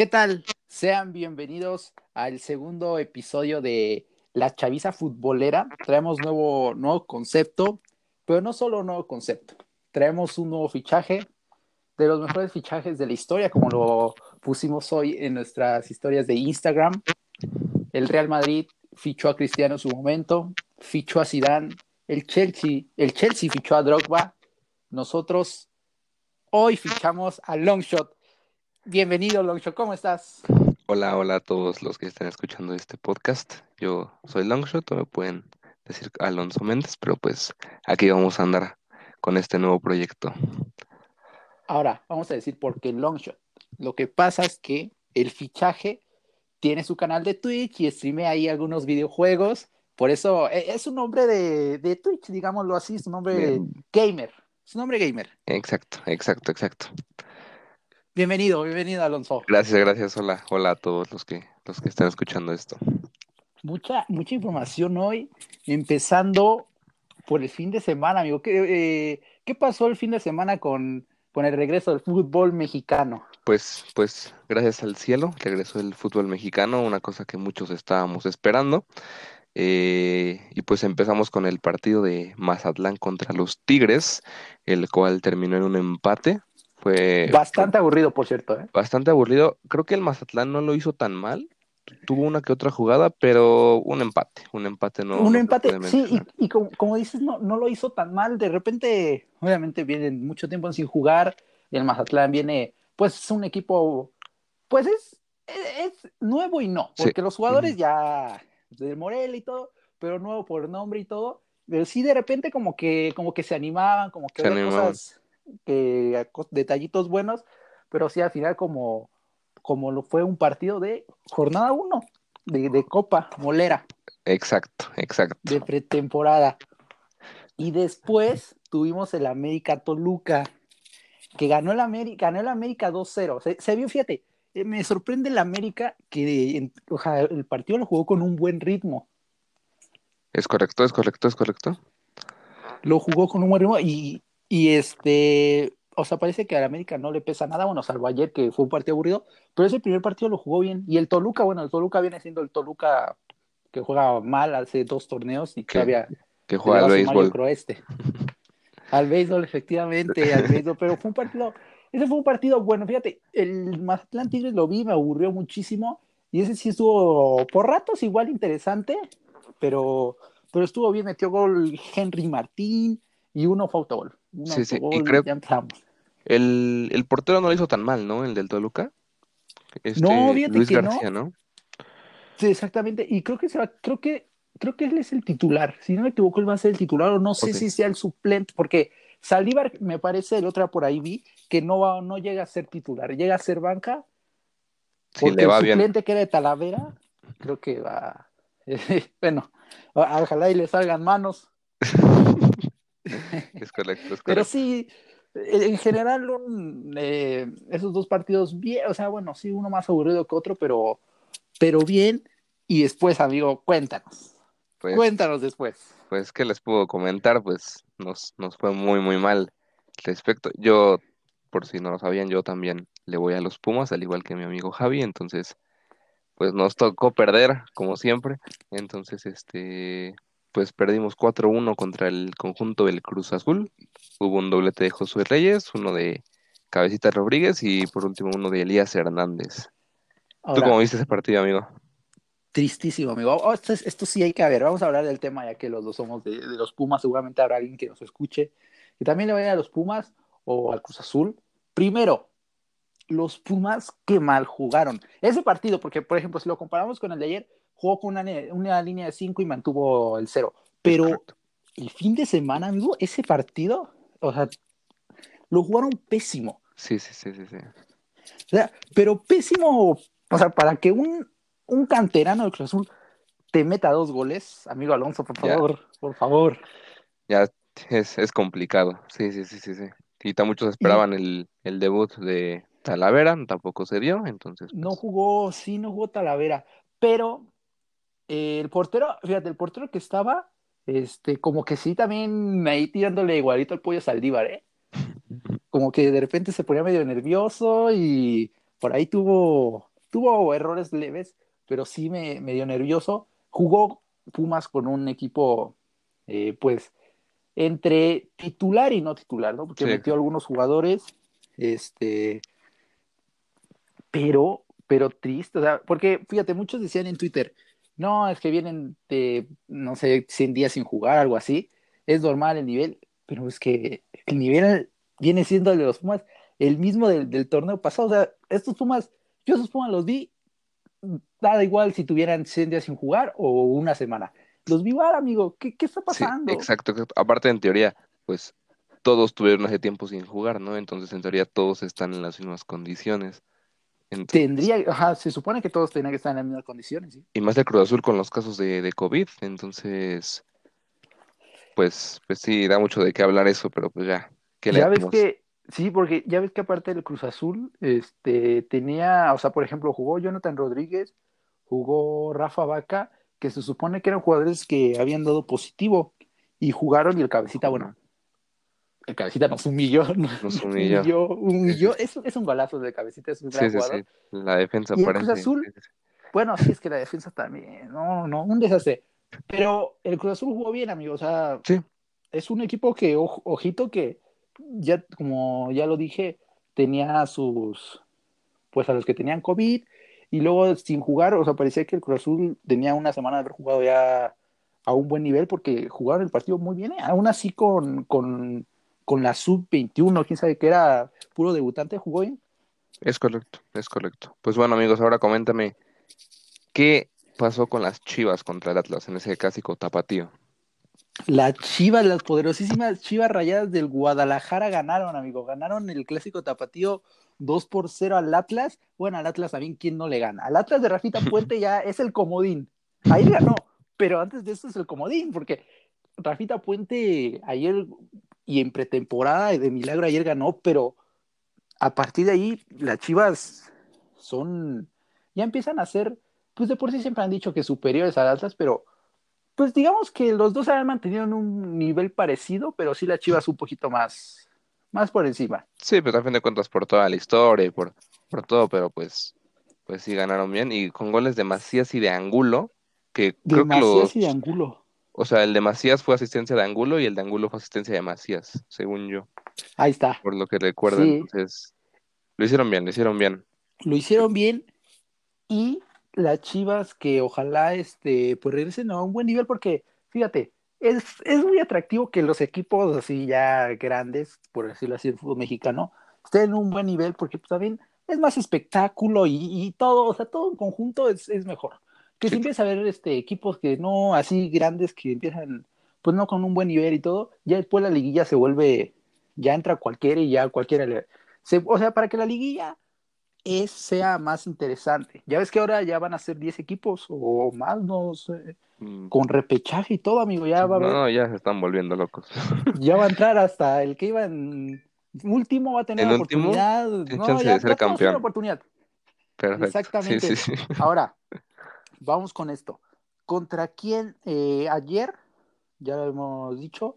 ¿Qué tal? Sean bienvenidos al segundo episodio de La Chaviza Futbolera. Traemos nuevo, nuevo concepto, pero no solo nuevo concepto. Traemos un nuevo fichaje, de los mejores fichajes de la historia, como lo pusimos hoy en nuestras historias de Instagram. El Real Madrid fichó a Cristiano en su momento, fichó a Zidane, el Chelsea, el Chelsea fichó a Drogba. Nosotros hoy fichamos a Longshot. Bienvenido, Longshot, ¿cómo estás? Hola, hola a todos los que están escuchando este podcast. Yo soy Longshot, me pueden decir Alonso Méndez, pero pues aquí vamos a andar con este nuevo proyecto. Ahora, vamos a decir por qué Longshot. Lo que pasa es que el fichaje tiene su canal de Twitch y streamea ahí algunos videojuegos. Por eso e, es un nombre de, de Twitch, digámoslo así, es un nombre Bien. gamer. Es un nombre gamer. Exacto, exacto, exacto. Bienvenido, bienvenido, Alonso. Gracias, gracias. Hola, hola a todos los que los que están escuchando esto. Mucha, mucha información hoy, empezando por el fin de semana, amigo. ¿Qué, eh, ¿qué pasó el fin de semana con, con el regreso del fútbol mexicano? Pues, pues, gracias al cielo, regresó el fútbol mexicano, una cosa que muchos estábamos esperando. Eh, y pues empezamos con el partido de Mazatlán contra los Tigres, el cual terminó en un empate. Fue Bastante aburrido, por cierto. ¿eh? bastante aburrido. Creo que el Mazatlán no lo hizo tan mal. Tuvo una que otra jugada, pero un empate. Un empate no. un empate, sí, y, como, como dices, no, no lo hizo tan mal. De repente, obviamente, vienen mucho tiempo sin jugar. Y el Mazatlán viene, pues, es un equipo, pues es, es, es nuevo y no, Sí. porque los jugadores ya del Morel y todo, pero nuevo por nombre y todo. Pero sí, de repente, como que, como que se animaban, como que Se había animaban. cosas, que, detallitos buenos, pero sí, al final, como, como lo fue un partido de jornada uno, de, de Copa Molera Exacto, exacto. de pretemporada. Y después tuvimos el América Toluca, que ganó el América, ganó el América 2-0. Se, se vio, fíjate, eh, me sorprende el América que en- o sea, el partido lo jugó con un buen ritmo. Es correcto, es correcto, es correcto. Lo jugó con un buen ritmo y, y este, o sea, parece que al América no le pesa nada, bueno, salvo ayer que fue un partido aburrido, pero ese primer partido lo jugó bien. Y el Toluca, bueno, el Toluca viene siendo el Toluca que juega mal hace dos torneos y Que todavía Que juega al béisbol. creo, este. Al béisbol, efectivamente, al béisbol, pero fue un partido, ese fue un partido bueno, fíjate, el Mazatlán Tigres lo vi, me aburrió muchísimo, y ese sí estuvo por ratos igual interesante, pero, pero estuvo bien, metió gol Henry Martín y uno fue autogol. Un Sí, sí, y creo- ya empezamos. El, el portero no lo hizo tan mal, ¿no? El del Toluca. Este, No, fíjate Luis que no. García, ¿no? Sí, exactamente, y creo que se va, creo que, creo que él es el titular, si no me equivoco, él va a ser el titular, o no sé si sea el suplente, porque Saldívar, me parece, el otro por ahí vi, que no va, no llega a ser titular, llega a ser banca, porque le va el bien. suplente que era de Talavera, creo que va, bueno, ojalá y le salgan manos, Es correcto, es pero correcto. sí, en general, un, eh, esos dos partidos bien, o sea, bueno, sí, uno más aburrido que otro, pero, pero bien, y después, amigo, cuéntanos. Pues, Cuéntanos después. pues, ¿qué les puedo comentar? Pues nos, nos fue muy, muy mal respecto. Yo, por si no lo sabían, yo también le voy a los Pumas, al igual que mi amigo Javi, entonces, pues nos tocó perder, como siempre. Entonces, este, pues perdimos 4-1 contra el conjunto del Cruz Azul. Hubo un doblete de Josué Reyes, uno de Cabecita Rodríguez y por último uno de Elías Hernández. ¿Tú cómo viste ese partido, amigo? tristísimo, amigo. Oh, esto, es- esto sí hay que ver. Vamos a hablar del tema ya que los dos somos de, de los Pumas. Seguramente habrá alguien que nos escuche que también le vaya a los Pumas o al Cruz Azul. Primero, los Pumas qué mal jugaron. Ese partido, porque por ejemplo, si lo comparamos con el de ayer, jugó con una, una línea de 5 y mantuvo el cero. Pero correcto. el fin de semana, amigo, ese partido, o sea, lo jugaron pésimo. Sí, sí, sí, sí, sí. O sea, pero pésimo, o sea, para que un, un canterano del Cruz Azul te meta dos goles, amigo Alonso, por Ya. favor, por favor. Ya es, es complicado. Sí, sí, sí, sí, sí. Y ta- muchos esperaban el, el debut de Talavera, tampoco se dio, entonces No pues, jugó, sí, no jugó Talavera, pero eh, el portero, fíjate, el portero que estaba, este, como que sí también ahí tirándole igualito al pollo Saldívar, ¿eh? Como que de repente se ponía medio nervioso y por ahí tuvo, tuvo errores leves, pero sí me, me dio nervioso. Jugó Pumas con un equipo, eh, pues, entre titular y no titular, ¿no? Porque Sí. metió algunos jugadores, este, pero, pero triste, o sea, porque fíjate, muchos decían en Twitter, no, es que vienen de, no sé, 100 días sin jugar, algo así, es normal el nivel, pero es que el nivel viene siendo el de los Pumas, el mismo del, del torneo pasado, o sea, estos Pumas, yo esos Pumas los vi, da igual si tuvieran 100 días sin jugar o una semana. Los vi jugar, amigo, ¿qué, qué está pasando? exacto. Aparte, en teoría, pues todos tuvieron hace tiempo sin jugar, ¿no? Entonces, en teoría, todos están en las mismas condiciones. Entonces, Tendría, ajá, se supone que todos tenían que estar en las mismas condiciones, ¿sí? y más el Cruz Azul con los casos de, de COVID. Entonces, pues, pues sí, da mucho de qué hablar eso, pero pues ya, ¿qué le Ya ves hacemos? que, sí, porque ya ves que aparte del Cruz Azul, este, tenía, o sea, por ejemplo, jugó Jonathan Rodríguez, jugó Rafa Vaca, que se supone que eran jugadores que habían dado positivo y jugaron y el cabecita, bueno, el cabecita nos humilló, nos, Nos humilló. humilló, humilló. Es, es un golazo de cabecita, es un gran Sí, sí, jugador. sí. La defensa ¿Y el parece. Cruz Azul? Bueno, sí, es que la defensa también, no, no, un desastre. Pero el Cruz Azul jugó bien, amigo, o sea, es un equipo que, oj- ojito, que ya, como ya lo dije, tenía sus, pues a los que tenían COVID, y luego sin jugar, o sea, parecía que el Cruz Azul tenía una semana de haber jugado ya a un buen nivel, porque jugaron el partido muy bien, ¿eh? aún así con, con, con la sub-21, quién sabe que era puro debutante, jugó bien. Es correcto, es correcto. Pues bueno, amigos, ahora coméntame, ¿qué pasó con las Chivas contra el Atlas en ese clásico tapatío? Las Chivas, las poderosísimas Chivas Rayadas del Guadalajara ganaron, amigo. Ganaron el clásico tapatío 2 por 0 al Atlas. Bueno, al Atlas también, ¿quién no le gana? Al Atlas de Rafita Puente ya es el comodín. Ahí ganó, pero antes de eso es el comodín, porque Rafita Puente ayer y en pretemporada de milagro ayer ganó, pero a partir de ahí las Chivas son, ya empiezan a ser, pues de por sí siempre han dicho que superiores al Atlas, pero pues digamos que los dos han mantenido en un nivel parecido, pero sí las Chivas un poquito más, más por encima. Sí, pues a fin de cuentas por toda la historia y por, por todo, pero pues, pues sí ganaron bien y con goles de Macías y de Angulo, que De creo que los, y de Angulo. O sea, el de Macías fue asistencia de Angulo y el de Angulo fue asistencia de Macías, según yo, Ahí está. por lo que recuerdo. Sí. Entonces, lo hicieron bien, lo hicieron bien. Lo hicieron bien y las Chivas que ojalá este, pues regresen a un buen nivel porque, fíjate, es, es muy atractivo que los equipos así ya grandes, por decirlo así, el fútbol mexicano, estén en un buen nivel porque pues, también es más espectáculo y, y todo, o sea, todo en conjunto es, es mejor. Que si empieza a ver este, equipos que no así grandes que empiezan pues no con un buen nivel y todo, ya después la liguilla se vuelve, ya entra cualquiera y ya cualquiera le... se- o sea, para que la liguilla es, sea más interesante. Ya ves que ahora ya van a ser 10 equipos o más, no sé, Mm, con repechaje y todo, amigo, ya va a haber, No, ya se están volviendo locos. ya va a entrar hasta el que iba en último va a tener ¿En la último? oportunidad. Tiene No, ya, de ser campeón. oportunidad. Perfecto. Exactamente. Sí, sí, sí. Ahora, vamos con esto. ¿Contra quién eh, ayer? Ya lo hemos dicho.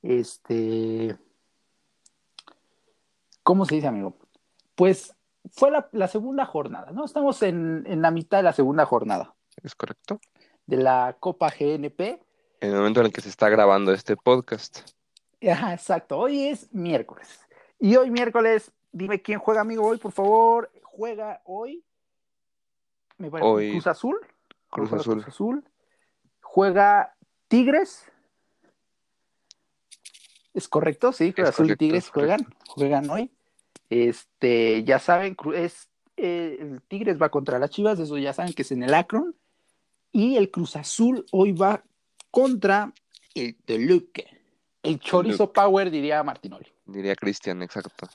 Este. ¿Cómo se dice, amigo? Pues fue la, la segunda jornada, ¿no? Estamos en, en la mitad de la segunda jornada Es correcto. de la Copa GNP. En el momento en el que se está grabando este podcast. Ajá, exacto. Hoy es miércoles. Y hoy miércoles, dime quién juega, amigo, hoy, por favor. Juega hoy. Me parece Hoy- Cruz Azul. Cruz Azul. Cruz Azul. Juega Tigres. Es correcto, sí, Cruz Es Azul y Tigres es juegan, juegan hoy. Este, ya saben, es, eh, el Tigres va contra las Chivas, eso ya saben que es en el Akron. Y el Cruz Azul hoy va contra el Toluca. El Chorizo Power, diría Martinoli. Diría Cristian, exacto.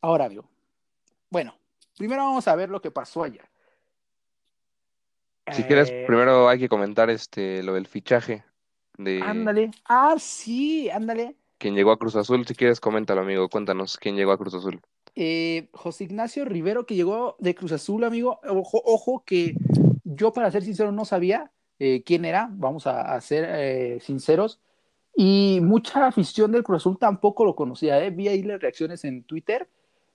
Ahora, amigo. Bueno, primero vamos a ver lo que pasó ayer. Si quieres, Eh, primero hay que comentar este lo del fichaje de Ándale. Ah, sí, ándale. quien llegó a Cruz Azul. Si quieres, coméntalo, amigo. Cuéntanos quién llegó a Cruz Azul. Eh, José Ignacio Rivero, que llegó de Cruz Azul, amigo. Ojo, ojo que yo, para ser sincero, no sabía eh, quién era. Vamos a, a ser eh, sinceros. Y mucha afición del Cruz Azul tampoco lo conocía. Vi ahí las reacciones en Twitter.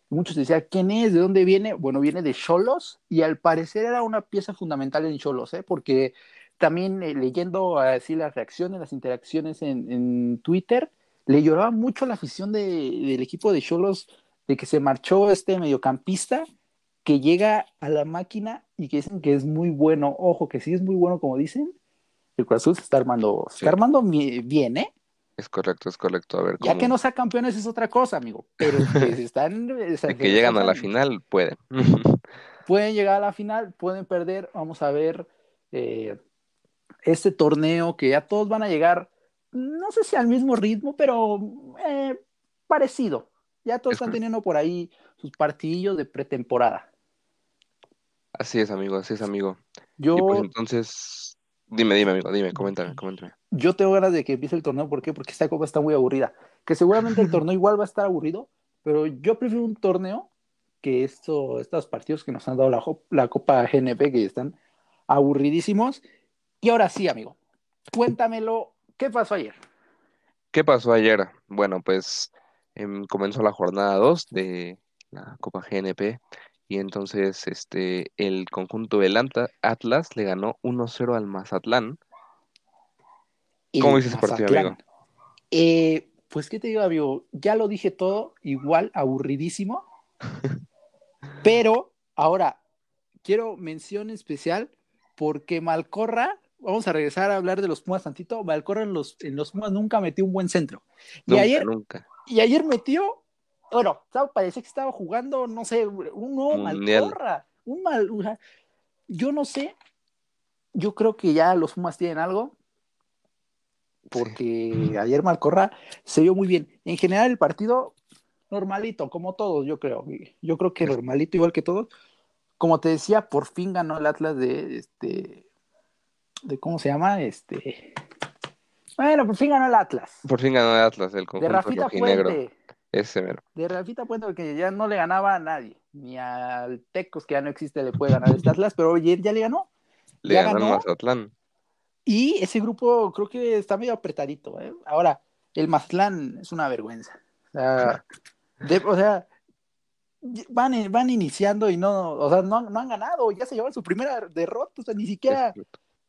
Muchos decían, ¿quién es? ¿De dónde viene? Bueno, viene de Cholos y al parecer era una pieza fundamental en Cholos, ¿eh? porque también eh, leyendo así las reacciones, las interacciones en, en Twitter, le lloraba mucho la afición de, del equipo de Cholos de que se marchó este mediocampista que llega a la máquina y que dicen que es muy bueno. Ojo, que sí es muy bueno, como dicen. El Cruz Azul se está armando, se está armando bien, ¿eh? Es correcto, es correcto. A ver, Ya que no sea campeones es otra cosa, amigo. Pero que están. de que llegan a la final, pueden. pueden llegar a la final, pueden perder. Vamos a ver eh, este torneo que ya todos van a llegar, no sé si al mismo ritmo, pero eh, parecido. Ya todos están teniendo por ahí sus partidillos de pretemporada. Así es, amigo, así es, amigo. Yo. Y pues entonces, dime, dime, amigo, dime, coméntame, coméntame. Yo tengo ganas de que empiece el torneo, ¿por qué? Porque esta copa está muy aburrida. Que seguramente el torneo igual va a estar aburrido, pero yo prefiero un torneo que esto, estos partidos que nos han dado la, la Copa GNP, que están aburridísimos. Y ahora sí, amigo, cuéntamelo, ¿qué pasó ayer? ¿Qué pasó ayer? Bueno, pues Em, comenzó la jornada 2 de la Copa GNP y entonces este, el conjunto del Atlas le ganó 1-0 al Mazatlán. ¿Cómo dices ese partido, amigo? Eh, pues, ¿qué te digo, amigo? Ya lo dije todo, igual, aburridísimo. pero ahora, quiero mención especial porque Malcorra, vamos a regresar a hablar de los Pumas tantito, Malcorra en los, en los Pumas nunca metió un buen centro. y ayer, nunca. Y ayer metió, bueno, parecía que estaba jugando, no sé, un nuevo Malcorra, un mal, yo no sé, yo creo que ya los Pumas tienen algo, porque ayer Malcorra se vio muy bien. En general el partido normalito, como todos, yo creo. Yo creo que normalito, igual que todos. Como te decía, por fin ganó el Atlas de este de cómo se llama, este bueno, por fin ganó el Atlas. Por fin ganó el Atlas, el conjunto de Rafita Puente. Ese mero. De Rafita Puente, porque ya no le ganaba a nadie. Ni al Tecos, que ya no existe, le puede ganar este Atlas, pero ayer ya le ganó. Le ganó, al Mazatlán. Y ese grupo creo que está medio apretadito. ¿eh? Ahora, el Mazatlán es una vergüenza. O sea, van, van iniciando y no, o sea, no, no han ganado, ya se llevan su primera derrota, o sea, ni siquiera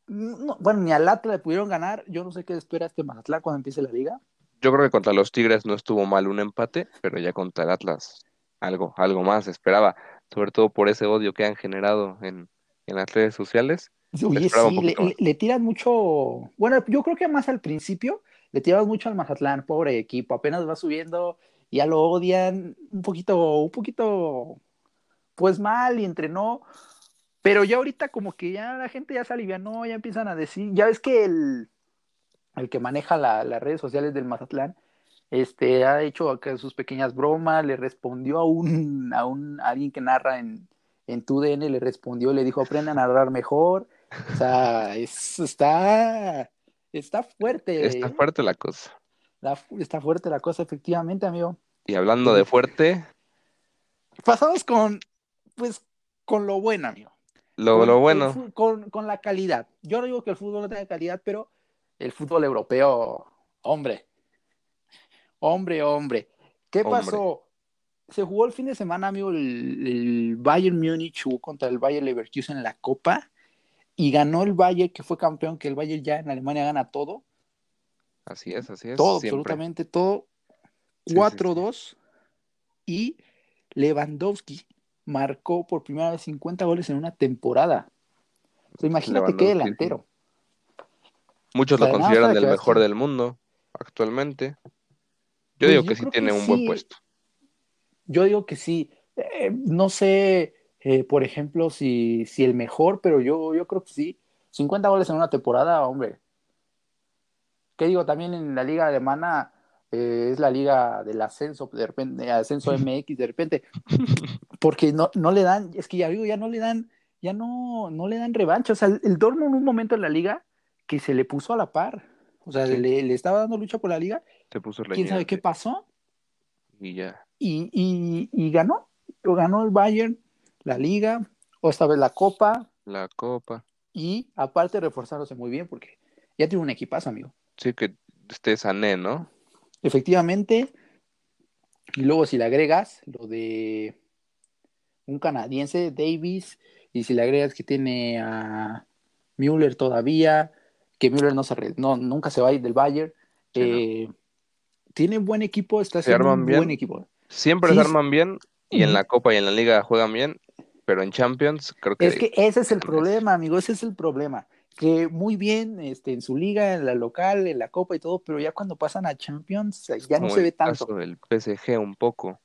bueno, ni al Atlas le pudieron ganar. Yo no sé qué espera este Mazatlán cuando empiece la liga. Yo creo que contra los Tigres no estuvo mal un empate, pero ya contra el Atlas algo, algo más esperaba, sobre todo por ese odio que han generado en, las redes sociales. Oye, sí, le, tiran mucho, bueno, yo creo que más al principio le tiran mucho al Mazatlán, pobre equipo, apenas va subiendo, ya lo odian un poquito, un poquito, pues mal y entrenó, pero ya ahorita como que ya la gente ya se alivianó, ya empiezan a decir, ya ves que el, el que maneja las redes sociales del Mazatlán, este, ha hecho sus pequeñas bromas, le respondió a un, a un alguien que narra en, en TUDN, le respondió, le dijo, aprendan a narrar mejor. O sea, está, está fuerte. Está fuerte la cosa. Está, fuerte la cosa, efectivamente, amigo. Y hablando de fuerte. Pasamos con, pues, con lo bueno, amigo. Lo, bueno. con, la calidad. Yo no digo que el fútbol no tenga calidad, pero el fútbol europeo, hombre. Hombre, hombre. ¿Qué pasó? Se jugó el fin de semana, amigo, el, Bayern Múnich jugó contra el Bayern Leverkusen en la Copa y ganó el Bayern, que fue campeón, que el Bayern ya en Alemania gana todo. Así es, así es. Todo, absolutamente todo. 4-2 y Lewandowski marcó por primera vez 50 goles en una temporada. imagínate qué delantero. Muchos lo consideran el mejor del mundo actualmente. Yo pues digo que sí tiene un buen puesto. Yo digo que sí. Eh, no sé, eh, por ejemplo, si, si el mejor, pero yo, yo creo que sí. 50 goles en una temporada, hombre. ¿Qué digo? También en la liga alemana eh, es la liga del ascenso, de repente, ascenso MX, de repente, porque no, no le dan, es que ya digo, ya no le dan, ya no, no le dan revancha. O sea, el, Dortmund en un momento en la liga que se le puso a la par. O sea, le, estaba dando lucha por la liga. Se puso ¿Quién sabe qué pasó? Y ya. Y, y, y ganó. O ganó el Bayern, la liga, o esta vez la Copa. La Copa. Y aparte reforzándose muy bien porque ya tiene un equipazo, amigo. Sí, que esté Sané, ¿no? Efectivamente, Y luego si le agregas lo de un canadiense, Davis, y si le agregas que tiene a Müller todavía, que Müller no se no, nunca se va a ir del Bayern, eh, tiene buen equipo, está haciendo un buen equipo. Siempre se arman bien y en la Copa y en la Liga juegan bien, pero en Champions creo que... Es que ese es el problema, amigo, ese es el problema. Que muy bien este, en su liga, en la local, en la Copa y todo, pero ya cuando pasan a Champions ya no se ve tanto. Caso del PSG un poco.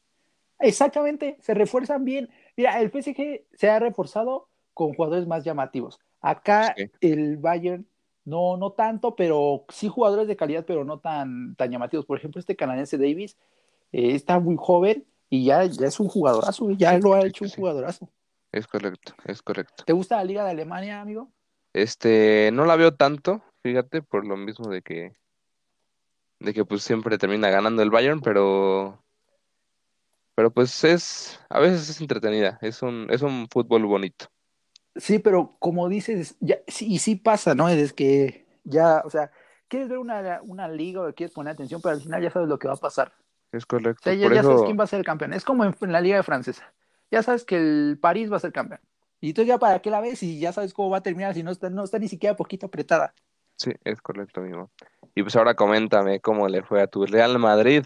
Exactamente, se refuerzan bien. Mira, el PSG se ha reforzado con jugadores más llamativos. Acá el Bayern no, no tanto, pero sí jugadores de calidad, pero no tan, tan llamativos. Por ejemplo, este canadiense Davis eh, está muy joven y ya, ya es un jugadorazo, ya lo ha hecho un jugadorazo. Es correcto, es correcto. ¿Te gusta la Liga de Alemania, amigo? Este, no la veo tanto, fíjate, por lo mismo de que, de que pues siempre termina ganando el Bayern, pero pero pues es, a veces es entretenida, es un, es un fútbol bonito. Sí, pero como dices, ya, sí, y sí pasa, ¿no? Es que ya, o sea, quieres ver una, una liga o quieres poner atención, pero al final ya sabes lo que va a pasar. Es correcto. O sea, ya, sabes quién va a ser el campeón. Es como en, la liga francesa. Ya sabes que el París va a ser campeón. Y entonces ya para qué la ves y ya sabes cómo va a terminar si no está, no está ni siquiera poquito apretada. Sí, es correcto, amigo. Y pues ahora coméntame cómo le fue a tu Real Madrid.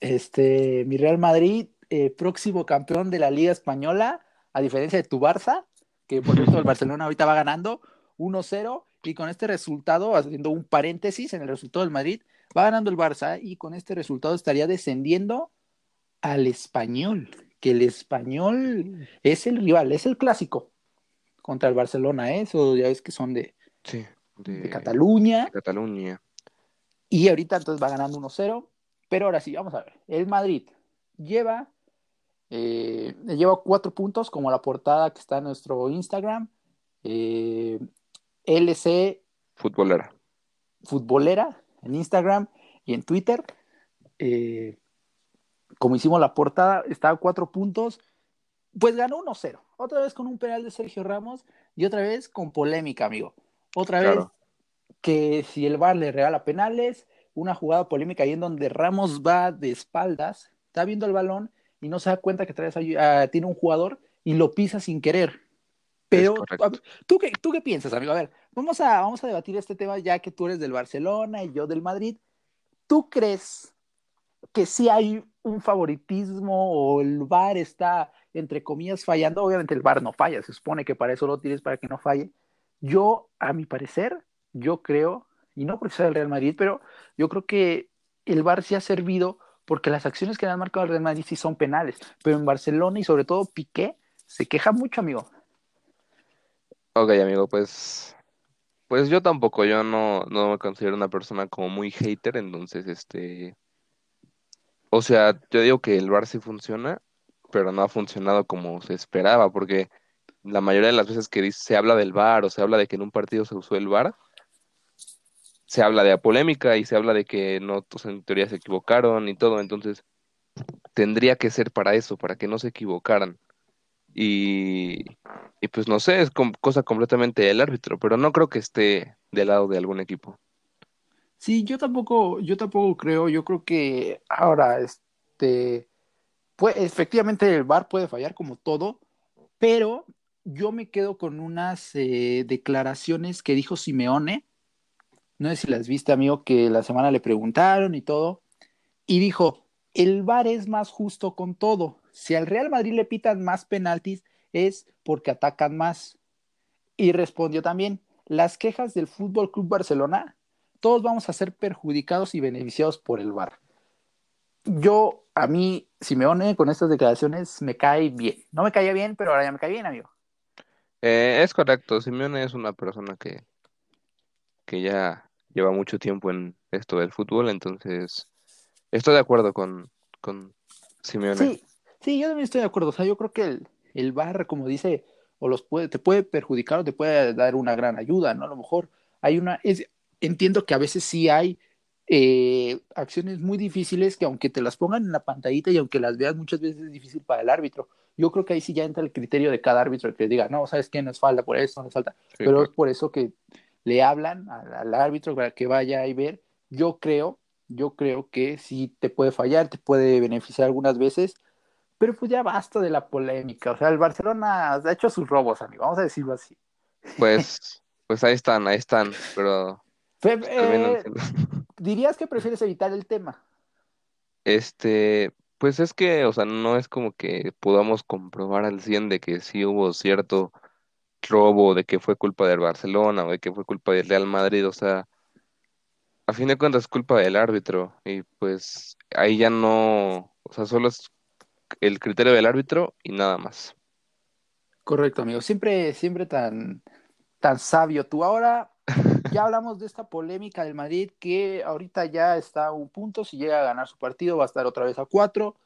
Este, mi Real Madrid, eh, próximo campeón de la Liga Española, a diferencia de tu Barça, que por cierto el Barcelona ahorita va ganando 1-0 y con este resultado, haciendo un paréntesis en el resultado del Madrid, va ganando el Barça y con este resultado estaría descendiendo al español, que el español es el rival, es el clásico contra el Barcelona, ¿eh? eso ya ves que son de, de, Cataluña. Cataluña. Y ahorita entonces va ganando 1-0 pero ahora sí, vamos a ver. El Madrid lleva, eh, lleva cuatro puntos, como la portada que está en nuestro Instagram. Eh, LC Futbolera. Futbolera en Instagram y en Twitter. Eh, como hicimos la portada, está a cuatro puntos. Pues ganó 1-0. Otra vez con un penal de Sergio Ramos y otra vez con polémica, amigo. Otra vez que si el VAR le regala penales, una jugada polémica ahí en donde Ramos va de espaldas, está viendo el balón y no se da cuenta que traes tiene un jugador y lo pisa sin querer. Pero, ¿tú qué, ¿tú qué piensas, amigo? A ver, vamos a, vamos a debatir este tema ya que tú eres del Barcelona y yo del Madrid. ¿Tú crees que sí hay un favoritismo o el VAR está, entre comillas, fallando? Obviamente el VAR no falla, se supone que para eso lo tienes, para que no falle. Yo, a mi parecer, yo creo y no porque sea el Real Madrid, pero yo creo que el VAR sí ha servido porque las acciones que le han marcado al Real Madrid sí son penales, pero en Barcelona y sobre todo Piqué se queja mucho, amigo. Ok, amigo, pues pues yo tampoco, yo no, no me considero una persona como muy hater, entonces este o sea, yo digo que el VAR sí funciona, pero no ha funcionado como se esperaba, porque la mayoría de las veces que se habla del VAR o se habla de que en un partido se usó el VAR, se habla de polémica y se habla de que no, en teoría se equivocaron y todo, entonces tendría que ser para eso, para que no se equivocaran. Y, y pues no sé, es cosa completamente del árbitro, pero no creo que esté del lado de algún equipo. Sí, yo tampoco, yo tampoco creo, yo creo que ahora, este, pues efectivamente el VAR puede fallar como todo, pero yo me quedo con unas eh, declaraciones que dijo Simeone, no sé si las viste, amigo, que la semana le preguntaron y todo, y dijo, el VAR es más justo con todo. Si al Real Madrid le pitan más penaltis es porque atacan más. Y respondió también, las quejas del Fútbol Club Barcelona, todos vamos a ser perjudicados y beneficiados por el VAR. Yo, a mí, Simeone, con estas declaraciones me cae bien. No me caía bien, pero ahora ya me cae bien, amigo. Eh, es correcto, Simeone es una persona que, que ya lleva mucho tiempo en esto del fútbol, entonces estoy de acuerdo con, con Simeone. Sí, sí, yo también estoy de acuerdo. O sea, yo creo que el, el VAR, como dice, o los puede, te puede perjudicar o te puede dar una gran ayuda, ¿no? A lo mejor hay una, es, entiendo que a veces sí hay eh, acciones muy difíciles que aunque te las pongan en la pantallita y aunque las veas muchas veces es difícil para el árbitro. Yo creo que ahí sí ya entra el criterio de cada árbitro que diga, no, ¿sabes qué? No es falta por eso, no es falta. Pero es por eso que le hablan al, árbitro para que vaya y ver. Yo creo, yo creo que sí te puede fallar, te puede beneficiar algunas veces, pero pues ya basta de la polémica. O sea, el Barcelona ha hecho sus robos, amigo, vamos a decirlo así. Pues, pues ahí están, ahí están, pero... Fe- eh, ¿Dirías que prefieres evitar el tema? Este, pues es que, o sea, no es como que podamos comprobar al 100 de que sí hubo cierto robo, de que fue culpa del Barcelona o de que fue culpa del Real Madrid, o sea, a fin de cuentas es culpa del árbitro y pues ahí ya no, o sea, solo es el criterio del árbitro y nada más. Correcto, amigo. Siempre, siempre tan, tan sabio. Tú ahora ya hablamos de esta polémica del Madrid que ahorita ya está a un punto. Si llega a ganar su partido, va a estar otra vez a cuatro.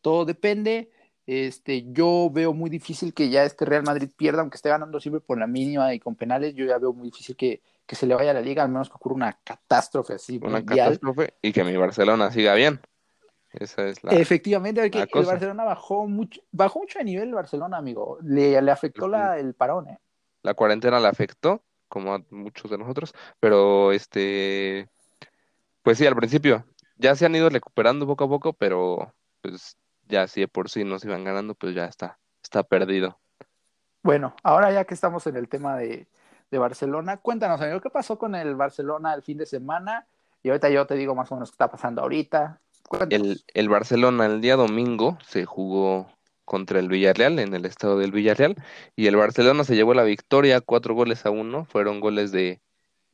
Todo depende. Este, yo veo muy difícil que ya este Real Madrid pierda, aunque esté ganando siempre por la mínima y con penales. Yo ya veo muy difícil que, que se le vaya a la liga, al menos que ocurra una catástrofe así Una mundial. catástrofe y que mi Barcelona siga bien. Esa es la... Efectivamente, la el cosa. Barcelona bajó mucho, bajó mucho de nivel el Barcelona, amigo. Le, le afectó la, el parón, ¿eh? la cuarentena la afectó, como a muchos de nosotros, pero este, pues sí, al principio ya se han ido recuperando poco a poco, pero pues ya si de por sí no se iban ganando, pues ya está, está perdido. Bueno, ahora ya que estamos en el tema de, de Barcelona, cuéntanos, amigo, ¿qué pasó con el Barcelona el fin de semana? Y ahorita yo te digo más o menos qué está pasando ahorita. El, el Barcelona el día domingo se jugó contra el Villarreal en el estado del Villarreal y el Barcelona se llevó la victoria, cuatro goles a uno, fueron goles de,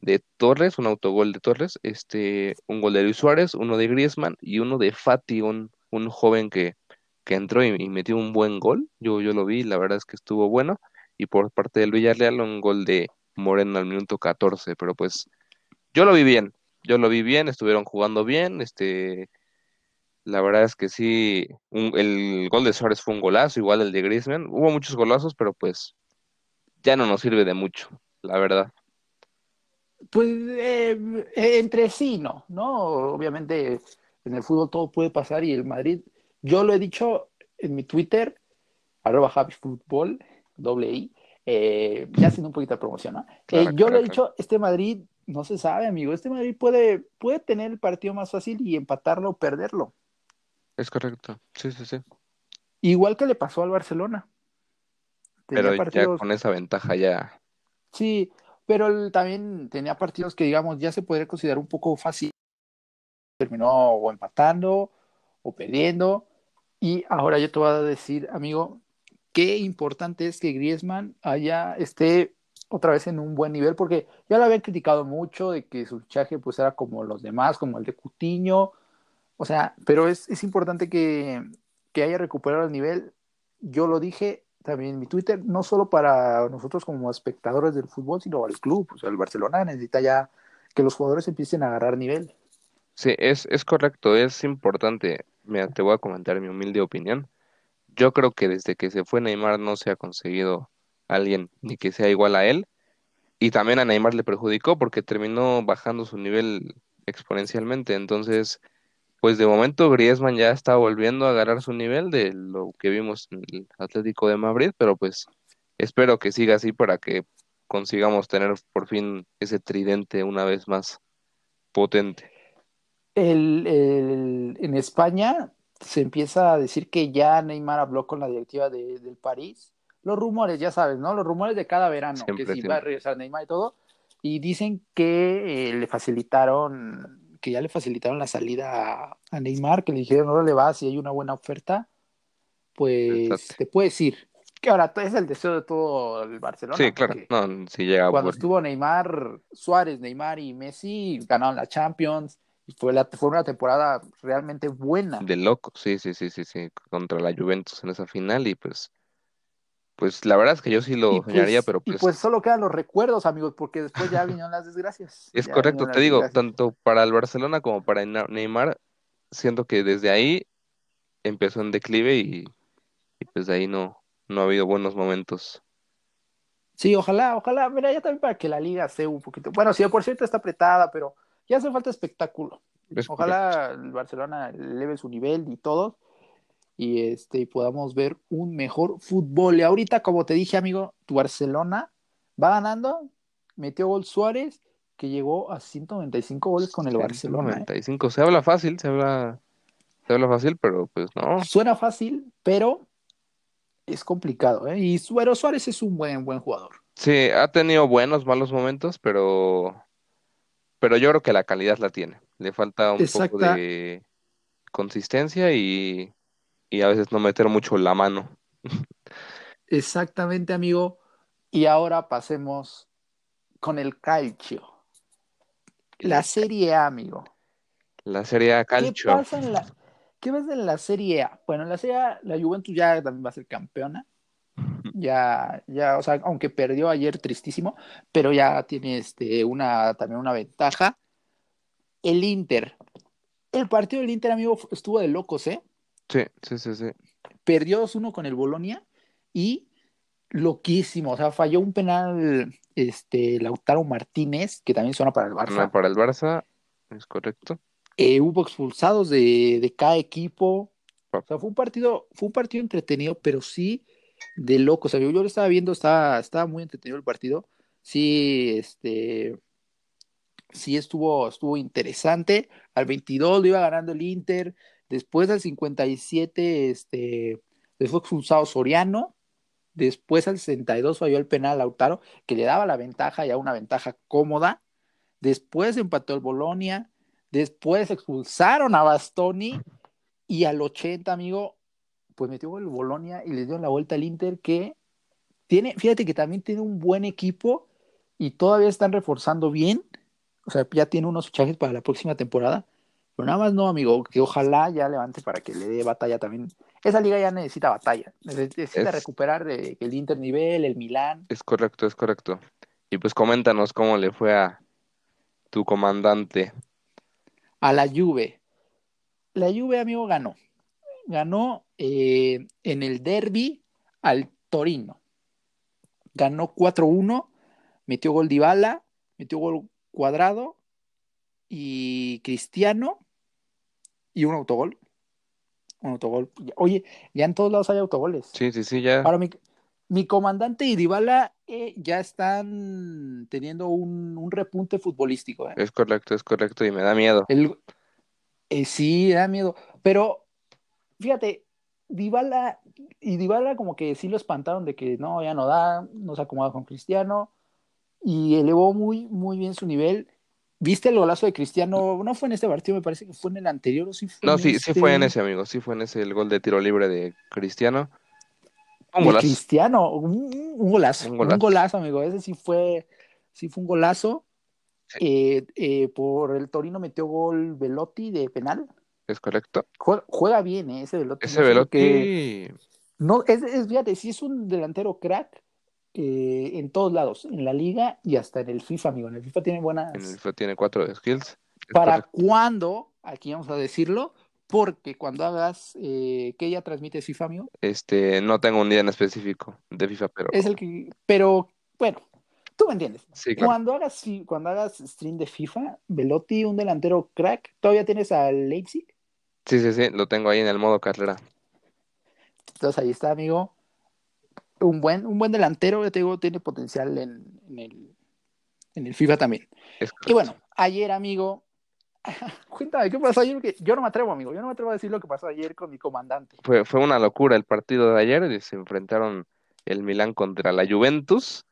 de Torres, un autogol de Torres, este, un gol de Luis Suárez, uno de Griezmann y uno de Fati, un, un joven que, que entró y, metió un buen gol, yo, yo lo vi, la verdad es que estuvo bueno, y por parte del Villarreal un gol de Moreno al minuto 14, pero pues yo lo vi bien, yo lo vi bien, estuvieron jugando bien, este, la verdad es que sí, el gol de Suárez fue un golazo, igual el de Griezmann, hubo muchos golazos, pero pues ya no nos sirve de mucho, la verdad. Pues eh, entre sí, no, ¿no? Obviamente en el fútbol todo puede pasar y el Madrid, yo lo he dicho en mi Twitter, arroba HappyFootball, doble I, eh, ya haciendo un poquito de promoción, ¿no? Claro, Eh, yo claro, lo he dicho, este Madrid no se sabe, amigo, este Madrid puede, puede tener el partido más fácil y empatarlo o perderlo, Es correcto, sí, sí, sí. igual que le pasó al Barcelona. Tenía Pero ya con esa ventaja ya, sí, pero él también tenía partidos que, digamos, ya se podría considerar un poco fácil. Terminó o empatando o perdiendo. Y ahora yo te voy a decir, amigo, qué importante es que Griezmann haya, esté otra vez en un buen nivel, porque ya lo habían criticado mucho de que su fichaje pues era como los demás, como el de Cutiño. O sea, pero es, es importante que, que haya recuperado el nivel. Yo lo dije también en mi Twitter, no solo para nosotros como espectadores del fútbol, sino para el club. O sea, el Barcelona necesita ya que los jugadores empiecen a agarrar nivel. sí, es, es correcto, es importante. Mira, te voy a comentar mi humilde opinión. Yo creo que desde que se fue Neymar no se ha conseguido alguien ni que sea igual a él. Y también a Neymar le perjudicó porque terminó bajando su nivel exponencialmente. Entonces, pues de momento Griezmann ya está volviendo a agarrar su nivel de lo que vimos en el Atlético de Madrid, pero pues espero que siga así para que consigamos tener por fin ese tridente una vez más potente. El, el- en España se empieza a decir que ya Neymar habló con la directiva de- del París. Los rumores, ya sabes, ¿no? Los rumores de cada verano, Siempre, que si va a siempre. regresar Neymar y todo. Y dicen que eh, le facilitaron, que ya le facilitaron la salida a, a Neymar, que le dijeron, no le vas si hay una buena oferta, pues Exacto. te puedes ir. Que ahora es el deseo de todo el Barcelona. Sí, claro, no, llega cuando por- estuvo Neymar, Suárez, Neymar y Messi ganaron la Champions fue, la, fue una temporada realmente buena. de loco, sí, sí, sí, sí, sí, contra la Juventus en esa final y pues, pues la verdad es que yo sí lo soñaría, pues, pero y pues pues solo quedan los recuerdos, amigos, porque después ya vinieron las desgracias. es Ya correcto, te digo, desgracias. tanto para el Barcelona como para Ne- Neymar, siento que desde ahí empezó en declive y, y pues de ahí no, no ha habido buenos momentos. Sí, ojalá, ojalá, mira, ya también para que la liga sea un poquito. Bueno, sí, por cierto está apretada, pero ya hace falta espectáculo. Es correcto. Ojalá el Barcelona eleve su nivel y todo y este y podamos ver un mejor fútbol. Y ahorita, como te dije, amigo, tu Barcelona va ganando, metió gol Suárez que llegó a 195 goles con el Barcelona. 195, ¿eh? se habla fácil, se habla, se habla fácil, pero pues no. Suena fácil, pero es complicado, ¿eh? Y Suero Suárez es un buen, buen jugador. Sí, ha tenido buenos, malos momentos, pero, pero yo creo que la calidad la tiene. Le falta un poco de consistencia y, y a veces no meter mucho la mano. Exactamente, amigo. Y ahora pasemos con el calcio. La Serie A, amigo. La Serie A calcio. ¿Qué pasa en la, ¿Qué ves en la Serie A? Bueno, en la Serie A, la Juventus ya también va a ser campeona. Ya, ya, o sea, aunque perdió ayer tristísimo, pero ya tiene este, una, también una ventaja. El Inter. El partido del Inter, amigo, estuvo de locos, ¿eh? Sí, sí, sí, sí. Perdió 2-1 con el Bolonia y loquísimo, o sea, falló un penal este Lautaro Martínez, que también suena para el Barça. para el Barça, es correcto. Eh, hubo expulsados de, cada equipo. O sea, fue un partido, fue un partido entretenido, pero sí de loco. O sea, yo, lo estaba viendo, estaba, estaba muy entretenido el partido. Sí, este, sí estuvo, estuvo interesante. Al 22 lo iba ganando el Inter. Después al 57, este, fue expulsado Soriano. Después al 62 falló el penal Lautaro, que le daba la ventaja, ya una ventaja cómoda. Después empató el Bolonia. Después expulsaron a Bastoni. Y al 80, amigo, pues metió el Bolonia y le dio la vuelta al Inter, que tiene, fíjate que también tiene un buen equipo y todavía están reforzando bien. O sea, ya tiene unos fichajes para la próxima temporada. Pero nada más no, amigo, que ojalá ya levante para que le dé batalla también. Esa liga ya necesita batalla, necesita recuperar de, el Inter nivel, el Milán. Es correcto, es correcto. Y pues coméntanos cómo le fue a tu comandante. A la Juve. La Juve, amigo, ganó. Ganó eh, en el derby al Torino. Ganó 4-1, metió gol Dybala, metió gol Cuadrado y Cristiano y un autogol. Un autogol. Oye, ya en todos lados hay autogoles. Sí, sí, sí, ya. Ahora, mi, comandante y Dybala eh, ya están teniendo un, repunte futbolístico. ¿eh? Es correcto, es correcto, y me da miedo. El, eh, sí, da miedo. Pero, fíjate, Dybala, y Dybala como que sí lo espantaron de que no, ya no da, no se acomoda con Cristiano, y elevó muy, muy bien su nivel. ¿Viste el golazo de Cristiano? No fue en este partido, me parece que fue en el anterior. ¿o sí fue no, sí, sí fue en este? ese, amigo. Sí fue en ese el gol de tiro libre de Cristiano. Un golazo. Cristiano, un, golazo, un, golazo. amigo. Ese sí fue, sí fue un golazo. Eh, eh, por el Torino metió gol Velotti de penal. Es correcto. Juega, bien, ¿eh? ese Velotti. Ese Velotti. No, es, es, fíjate, sí es un delantero crack, eh, en todos lados, en la liga y hasta en el FIFA, amigo. En el FIFA tiene buenas. En el FIFA tiene cuatro skills. ¿Para cuándo? Aquí vamos a decirlo. Porque cuando hagas, eh, ¿qué ya transmite FIFA, amigo? Este, no tengo un día en específico de FIFA, pero. Es el que. Pero, bueno, tú me entiendes. Cuando hagas, cuando hagas stream de FIFA, Velotti, un delantero crack, ¿todavía tienes al Leipzig? Sí, sí, sí, lo tengo ahí en el modo carrera. Entonces ahí está, amigo un buen, un buen delantero, te digo, tiene potencial en, el, en el FIFA también. Y bueno, ayer, amigo, cuéntame, ¿qué pasó ayer? Porque yo no me atrevo, amigo, yo no me atrevo a decir lo que pasó ayer con mi comandante. Fue, fue una locura el partido de ayer, se enfrentaron el Milán contra la Juventus.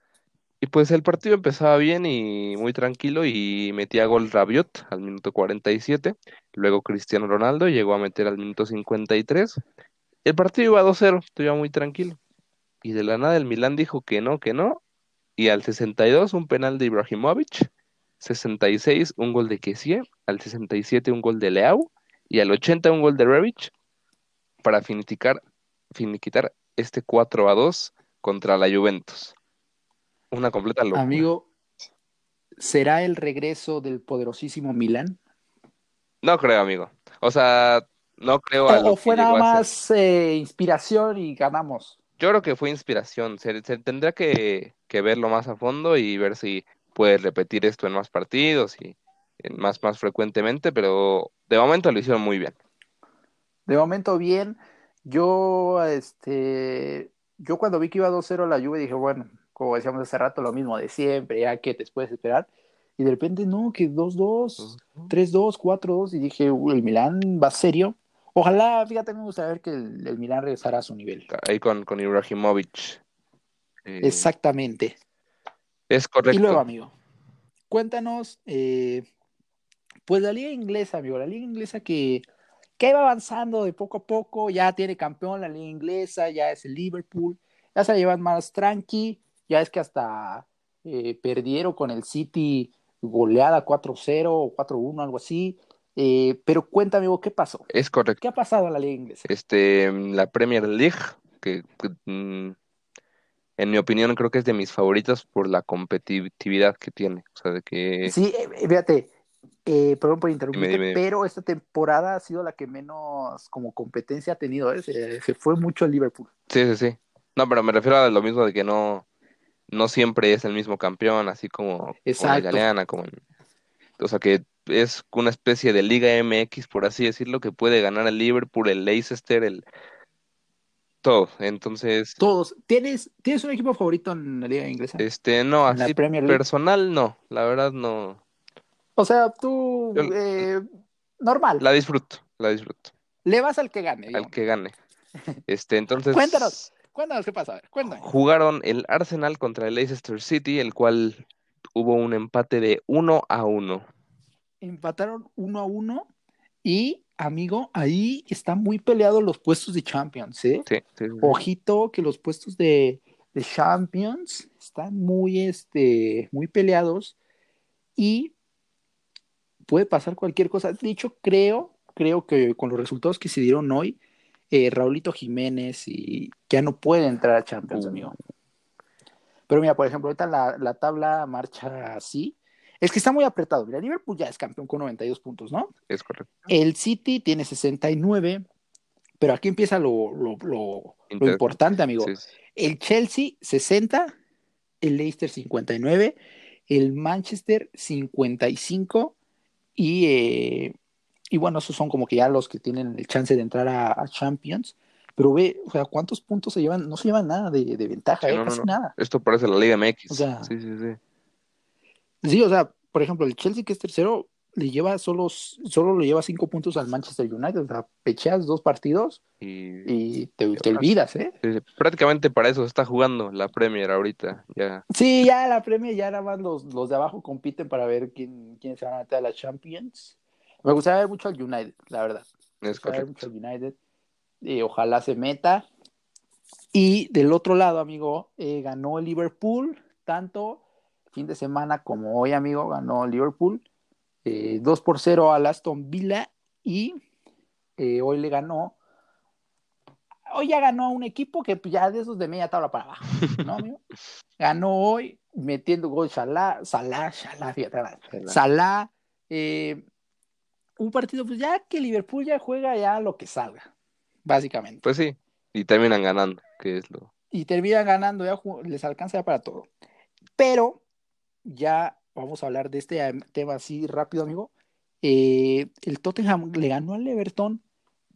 Y pues el partido empezaba bien y muy tranquilo y metía gol Rabiot al minuto 47. Luego Cristiano Ronaldo llegó a meter al minuto 53. El partido iba 2-0, iba muy tranquilo y de la nada el Milán dijo que no, que no, y al 62 un penal de Ibrahimovic, 66 un gol de Kessie, al 67 un gol de Leao y al 80 un gol de Rebic para finiquitar, finiquitar este 4 a 2 contra la Juventus. Una completa locura. Amigo, ¿será el regreso del poderosísimo Milán? No creo, amigo. O sea, no creo a o, fue nada más eh, inspiración y ganamos. Yo creo que fue inspiración. Se, tendrá que, verlo más a fondo y ver si puede repetir esto en más partidos y más, más frecuentemente, pero de momento lo hicieron muy bien. De momento bien. Yo, este, yo cuando vi que iba 2-0 la lluvia dije, bueno, como decíamos hace rato, lo mismo de siempre, ya que te puedes esperar. y de repente no, que 2-2, 3-2, 4-2 y dije, "Uy, el Milán va serio. Ojalá, fíjate, me gustaría ver que el, el Milán regresara a su nivel. Ahí con, con Ibrahimovic. Eh, Exactamente. es correcto. Y luego, amigo, cuéntanos, eh, pues la liga inglesa, amigo, la liga inglesa que, que va avanzando de poco a poco, ya tiene campeón la liga inglesa, ya es el Liverpool, ya se la llevan más tranqui, ya es que hasta eh, perdieron con el City goleada 4-0 o 4-1, algo así. Eh, pero cuéntame, amigo, ¿qué pasó? Es correcto. ¿Qué ha pasado en la liga inglesa? Este, la Premier League, que, que, mm, en mi opinión creo que es de mis favoritas por la competitividad que tiene. O sea, de que Sí, eh, fíjate, eh, perdón por interrumpirte, dime, dime. pero esta temporada ha sido la que menos como competencia ha tenido. Se, se fue mucho el Liverpool. sí, sí, sí. No, pero me refiero a lo mismo de que no, no siempre es el mismo campeón, así como con la italiana, como en- o sea que es una especie de Liga MX, por así decirlo, que puede ganar el Liverpool, el Leicester, el todo. Entonces, Todos. ¿Tienes, ¿Tienes un equipo favorito en la liga inglesa? este, no, ¿En la así Premier League? personal, no, la verdad no. O sea, tú, Yo- eh, normal, La disfruto, la disfruto, le vas al que gane. al digamos. que gane. Este, entonces, Cuéntanos, cuéntanos qué pasa, a ver, jugaron el Arsenal contra el Leicester City, el cual hubo un empate de uno a uno. Empataron uno a uno y, amigo, ahí están muy peleados los puestos de Champions, ¿eh? Sí, sí, sí. Ojito que los puestos de, de Champions están muy, este, muy peleados y puede pasar cualquier cosa. De hecho, creo, creo que con los resultados que se dieron hoy, eh, Raulito Jiménez y ya no puede entrar a Champions, Uh. amigo. Pero mira, por ejemplo, ahorita la, la tabla marcha así. Es que está muy apretado. Mira, Liverpool ya es campeón con 92 puntos, ¿no? Es correcto. El City tiene 69, pero aquí empieza lo, lo, lo- importante, amigo. Sí, sí. El Chelsea 60, el Leicester 59, el Manchester 55 y, eh, y bueno, esos son como que ya los que tienen el chance de entrar a, a Champions. Pero ve, o sea, ¿cuántos puntos se llevan? No se llevan nada de, de ventaja, Sí, eh, no, casi no. nada. Esto parece la Liga MX. O sea, sí, sí, sí. Sí, o sea, por ejemplo, el Chelsea que es tercero le lleva solo, solo le lleva cinco puntos al Manchester United. O sea, pecheas dos partidos Y, y te, olvidas, ¿eh? sí, sí. Prácticamente para eso está jugando la Premier ahorita. Ya. Sí, ya la Premier, ya nada más los, los de abajo compiten para ver quién, quién se van a meter a la Champions. Me gustaría ver mucho al United, la verdad. Me Es gustaría ver mucho correcto. al United. Eh, ojalá se meta. Y del otro lado, amigo, eh, ganó el Liverpool, tanto fin de semana como hoy, amigo, ganó Liverpool. eh, 2 por 0 al Aston Villa y eh, hoy le ganó. Hoy ya ganó a un equipo que ya de esos de media tabla para abajo, ¿no, amigo? Ganó hoy metiendo gol Salah, Salah, Salah, fíjate, Salah. Salah, eh, un partido, pues ya que Liverpool ya juega ya lo que salga, básicamente. Pues sí. Y terminan ganando, que es lo. Y terminan ganando, ya les alcanza ya para todo. Pero ya vamos a hablar de este tema así rápido, amigo. Eh, el Tottenham le ganó al Everton,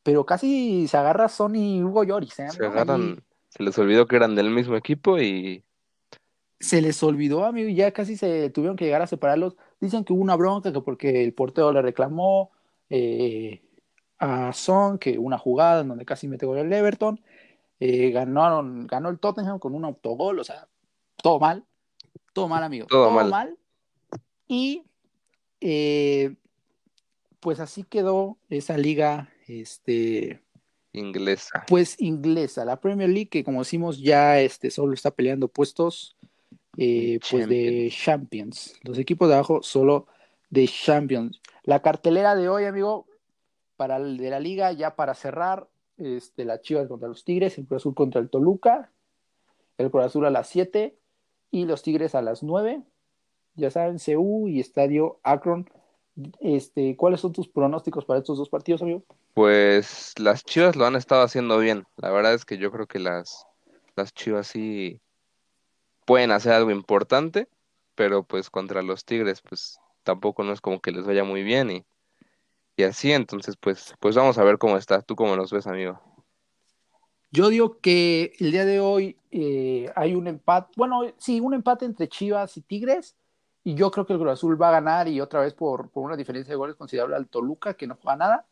pero casi se agarra Son y Hugo Lloris, ¿eh, Se agarran. Se les olvidó que eran del mismo equipo y. se les olvidó, amigo, y ya casi se tuvieron que llegar a separarlos. Dicen que hubo una bronca, que porque el portero le reclamó eh, a Son, que una jugada en donde casi mete gol el Everton. Eh, ganaron, ganó el Tottenham con un autogol, o sea, todo mal, todo mal, amigo, Todo mal. Y eh, pues así quedó esa liga, este, Inglesa. pues inglesa, la Premier League, que como decimos ya este, solo está peleando puestos eh, pues de Champions. Los equipos de abajo solo de Champions. La cartelera de hoy, amigo, para el de la liga, ya para cerrar, este, la Chivas contra los Tigres, el Cruz Azul contra el Toluca, el Cruz Azul a las 7 y los Tigres a las 9. Ya saben, CU y Estadio Akron. Este, ¿Cuáles son tus pronósticos para estos dos partidos, amigo? Pues las Chivas lo han estado haciendo bien. La verdad es que yo creo que las, las Chivas sí pueden hacer algo importante, pero pues contra los Tigres, pues tampoco no es como que les vaya muy bien y, y así, entonces pues, pues vamos a ver cómo está. ¿Tú cómo los ves, amigo? Yo digo que el día de hoy eh, hay un empate, bueno, sí, un empate entre Chivas y Tigres Y yo creo que el Cruz Azul va a ganar y otra vez por, por una diferencia de goles considerable al Toluca, que no juega nada.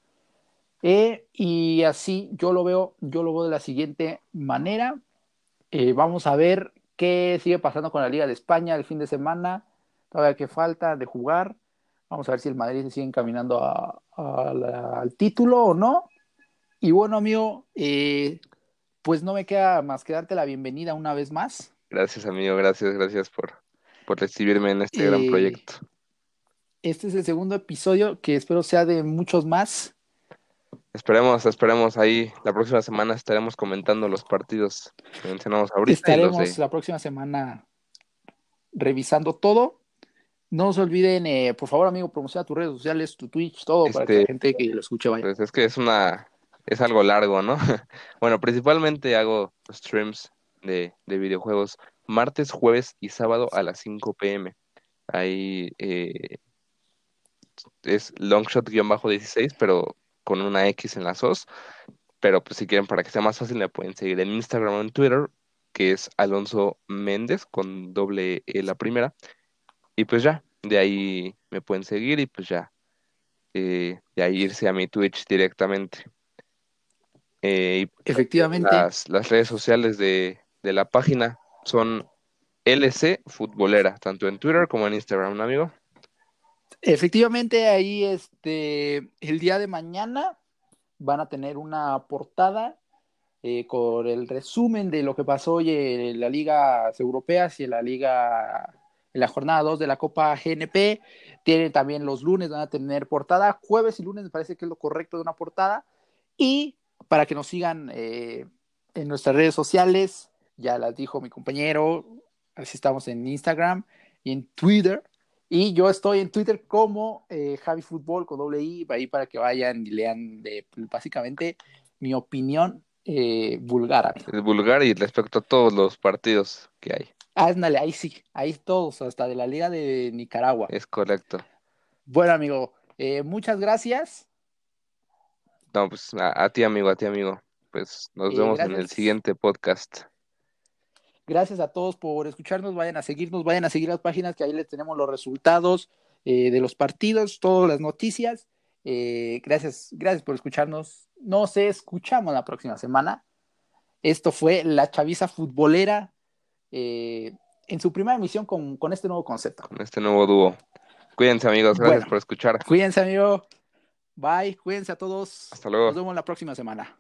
Eh, y así yo lo veo, yo lo veo de la siguiente manera. Eh, vamos a ver qué sigue pasando con la Liga de España el fin de semana. Todavía que falta de jugar. Vamos a ver si el Madrid se sigue encaminando a, a la, al título o no. Y bueno, amigo, eh, pues no me queda más que darte la bienvenida una vez más. Gracias, amigo, gracias, gracias por, por recibirme en este gran Eh, proyecto. Este es el segundo episodio que espero sea de muchos más. Esperemos, esperemos ahí. La próxima semana estaremos comentando los partidos que mencionamos ahorita Estaremos de- la próxima semana revisando todo. No se olviden, eh, por favor, amigo, promociona tus redes sociales, tu Twitch, todo, para que Este, la gente que lo escuche vaya. Pues es que es una, es algo largo, ¿no? Bueno, principalmente hago streams de, de videojuegos martes, jueves y sábado a las 5 pm. Ahí eh, es longshot-16, pero con una X en las os. Pero pues si quieren, para que sea más fácil, me pueden seguir en Instagram o en Twitter, que es Alonso Méndez, con doble E la primera. Y pues ya, de ahí me pueden seguir y pues ya, eh, de ahí irse a mi Twitch directamente. Eh, y Efectivamente, las, las redes sociales de, de la página son LC Futbolera, tanto en Twitter como en Instagram, ¿no, amigo? Efectivamente, ahí este, el día de mañana van a tener una portada eh, con el resumen de lo que pasó hoy en las ligas europeas y en la liga, en la jornada 2 de la Copa GNP. Tienen también los lunes, van a tener portada. Jueves y lunes me parece que es lo correcto de una portada. Y para que nos sigan eh, en nuestras redes sociales, ya las dijo mi compañero, así estamos en Instagram y en Twitter. Y yo estoy en Twitter como eh, Javi Fútbol con doble I, ahí para que vayan y lean de, básicamente mi opinión eh, vulgar. amigo. Es vulgar y respecto a todos los partidos que hay. Ándale, ahí sí, ahí todos, hasta de la Liga de Nicaragua. Es correcto. Bueno, amigo, eh, muchas gracias. No, pues a, a ti, amigo, a ti, amigo. Pues nos Eh, vemos en el siguiente podcast. Gracias a todos por escucharnos. Vayan a seguirnos, vayan a seguir las páginas que ahí les tenemos los resultados eh, de los partidos, todas las noticias. Eh, gracias, gracias por escucharnos. Nos escuchamos la próxima semana. Esto fue La Chaviza Futbolera eh, en su primera emisión con, con este nuevo concepto. con este nuevo dúo. Cuídense, amigos. Gracias Bueno. por escuchar. Cuídense, amigo. Bye, cuídense a todos. Hasta luego. Nos vemos la próxima semana.